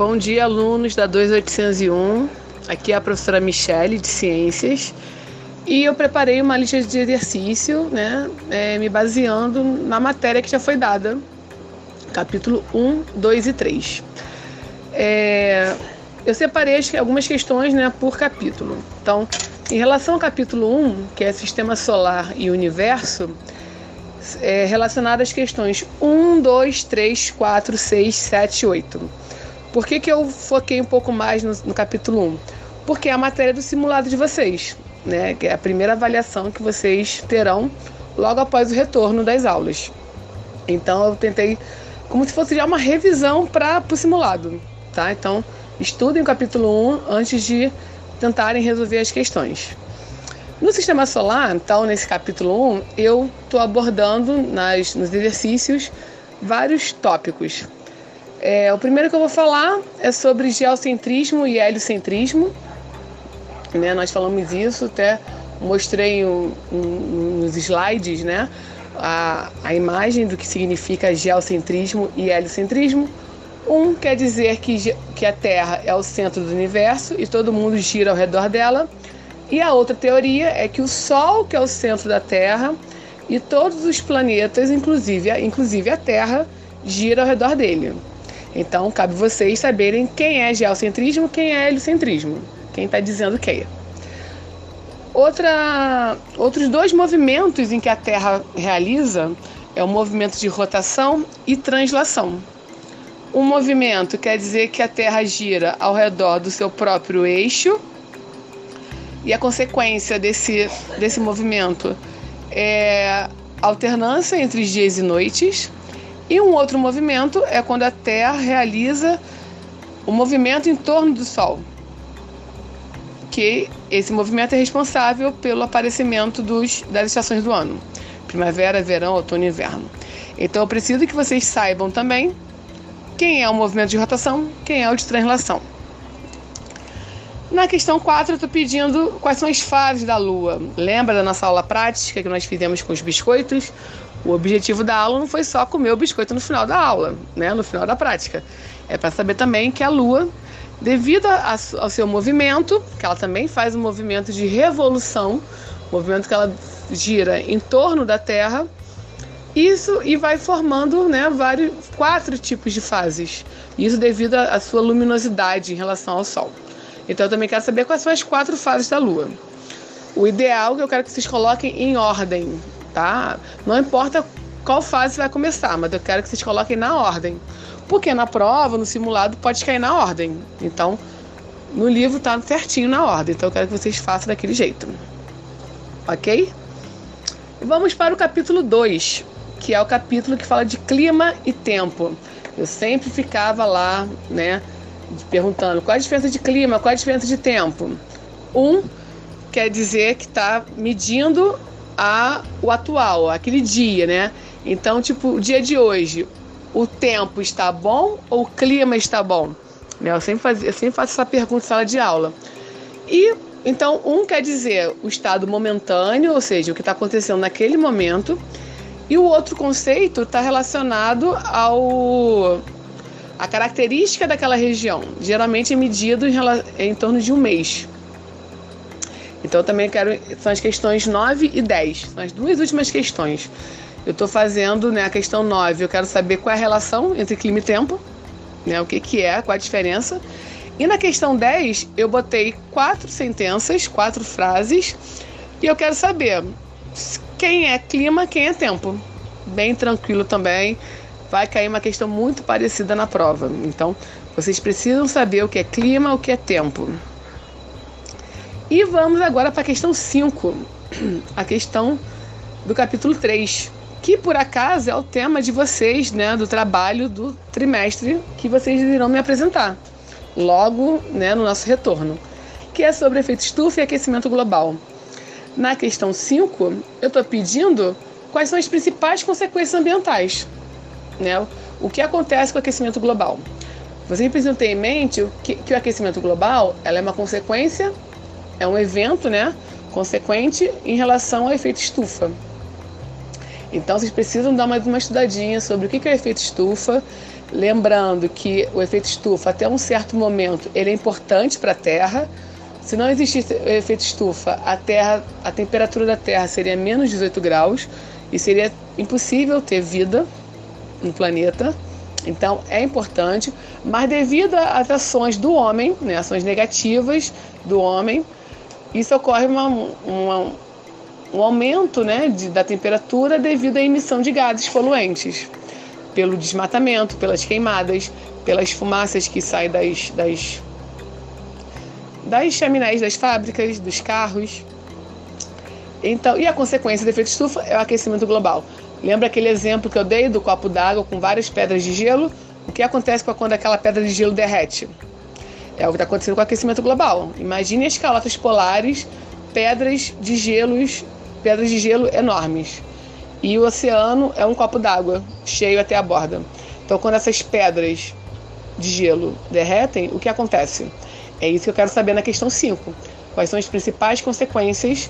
Bom dia, alunos da 2801. Aqui é a professora Michele, de Ciências. E eu preparei uma lista de exercício, né, é, me baseando na matéria que já foi dada, capítulo 1, 2 e 3. É, eu separei algumas questões né, por capítulo. Então, em relação ao capítulo 1, que é Sistema Solar e Universo, é relacionado às questões 1, 2, 3, 4, 6, 7 e 8. Por que, que eu foquei um pouco mais no, no capítulo 1? Porque é a matéria do simulado de vocês, né? Que é a primeira avaliação que vocês terão logo após o retorno das aulas. Então eu tentei como se fosse já uma revisão para o simulado, tá? Então estudem o capítulo 1 antes de tentarem resolver as questões. No sistema solar, então, nesse capítulo 1, eu estou abordando nas, nos exercícios vários tópicos é, o primeiro que eu vou falar é sobre geocentrismo e heliocentrismo. Né? Nós falamos isso, até mostrei um, um, nos slides né? a, a imagem do que significa geocentrismo e heliocentrismo. Um quer dizer que, que a Terra é o centro do universo e todo mundo gira ao redor dela. E a outra teoria é que o Sol, que é o centro da Terra, e todos os planetas, inclusive, inclusive a Terra, gira ao redor dele. Então, cabe vocês saberem quem é geocentrismo quem é heliocentrismo. Quem está dizendo quem. Outra, outros dois movimentos em que a Terra realiza é o movimento de rotação e translação. Um movimento quer dizer que a Terra gira ao redor do seu próprio eixo, e a consequência desse, desse movimento é alternância entre dias e noites, e um outro movimento é quando a Terra realiza o movimento em torno do Sol, que esse movimento é responsável pelo aparecimento dos, das estações do ano: primavera, verão, outono e inverno. Então eu preciso que vocês saibam também quem é o movimento de rotação, quem é o de translação. Na questão 4, eu estou pedindo quais são as fases da Lua. Lembra da nossa aula prática que nós fizemos com os biscoitos? O objetivo da aula não foi só comer o biscoito no final da aula, né? no final da prática. É para saber também que a Lua, devido a, ao seu movimento, que ela também faz um movimento de revolução, movimento que ela gira em torno da Terra, isso e vai formando né, vários, quatro tipos de fases. Isso devido à sua luminosidade em relação ao Sol. Então eu também quero saber quais são as quatro fases da Lua. O ideal é que eu quero que vocês coloquem em ordem, tá? Não importa qual fase vai começar, mas eu quero que vocês coloquem na ordem. Porque na prova, no simulado, pode cair na ordem. Então, no livro tá certinho na ordem. Então, eu quero que vocês façam daquele jeito. Ok? Vamos para o capítulo 2, que é o capítulo que fala de clima e tempo. Eu sempre ficava lá, né, perguntando qual a diferença de clima, qual a diferença de tempo. Um quer dizer que está medindo a, o atual, aquele dia, né? Então, tipo, o dia de hoje, o tempo está bom ou o clima está bom? Né? Eu, sempre faz, eu sempre faço essa pergunta em sala de aula. E então, um quer dizer o estado momentâneo, ou seja, o que está acontecendo naquele momento, e o outro conceito está relacionado ao a característica daquela região. Geralmente é medido em, em torno de um mês. Então também quero. São as questões 9 e 10. São as duas últimas questões. Eu estou fazendo né, a questão 9. Eu quero saber qual é a relação entre clima e tempo. Né, o que, que é, qual a diferença. E na questão 10, eu botei quatro sentenças, quatro frases. E eu quero saber quem é clima, quem é tempo. Bem tranquilo também. Vai cair uma questão muito parecida na prova. Então, vocês precisam saber o que é clima, o que é tempo. E vamos agora para a questão 5, a questão do capítulo 3, que por acaso é o tema de vocês, né, do trabalho do trimestre que vocês irão me apresentar logo, né, no nosso retorno, que é sobre efeito estufa e aquecimento global. Na questão 5, eu estou pedindo quais são as principais consequências ambientais, né? O que acontece com o aquecimento global? Vocês precisam ter em mente que, que o aquecimento global ela é uma consequência é um evento, né, consequente em relação ao efeito estufa. Então vocês precisam dar mais uma estudadinha sobre o que é o efeito estufa, Lembrando que o efeito estufa, até um certo momento, ele é importante para a Terra. Se não existisse o efeito estufa, a Terra, a temperatura da Terra seria menos 18 graus e seria impossível ter vida no planeta. Então é importante, mas devido às ações do homem, né, ações negativas do homem, isso ocorre uma, uma, um aumento né, de, da temperatura devido à emissão de gases poluentes, pelo desmatamento, pelas queimadas, pelas fumaças que saem das, das, das chaminés das fábricas, dos carros. Então, e a consequência do efeito estufa é o aquecimento global. Lembra aquele exemplo que eu dei do copo d'água com várias pedras de gelo? O que acontece quando aquela pedra de gelo derrete? É o que está acontecendo com o aquecimento global. Imagine as calotas polares, pedras de gelos, pedras de gelo enormes. E o oceano é um copo d'água, cheio até a borda. Então, quando essas pedras de gelo derretem, o que acontece? É isso que eu quero saber na questão 5. Quais são as principais consequências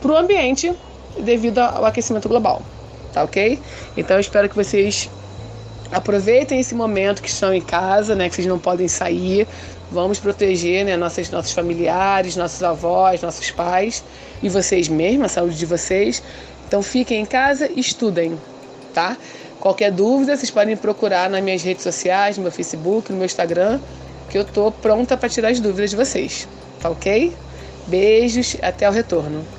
para o ambiente devido ao aquecimento global? Tá ok? Então, eu espero que vocês aproveitem esse momento que estão em casa, né, que vocês não podem sair. Vamos proteger né, nossos, nossos familiares, nossos avós, nossos pais e vocês mesmos, a saúde de vocês. Então fiquem em casa e estudem, tá? Qualquer dúvida, vocês podem procurar nas minhas redes sociais, no meu Facebook, no meu Instagram, que eu tô pronta para tirar as dúvidas de vocês, tá ok? Beijos, até o retorno.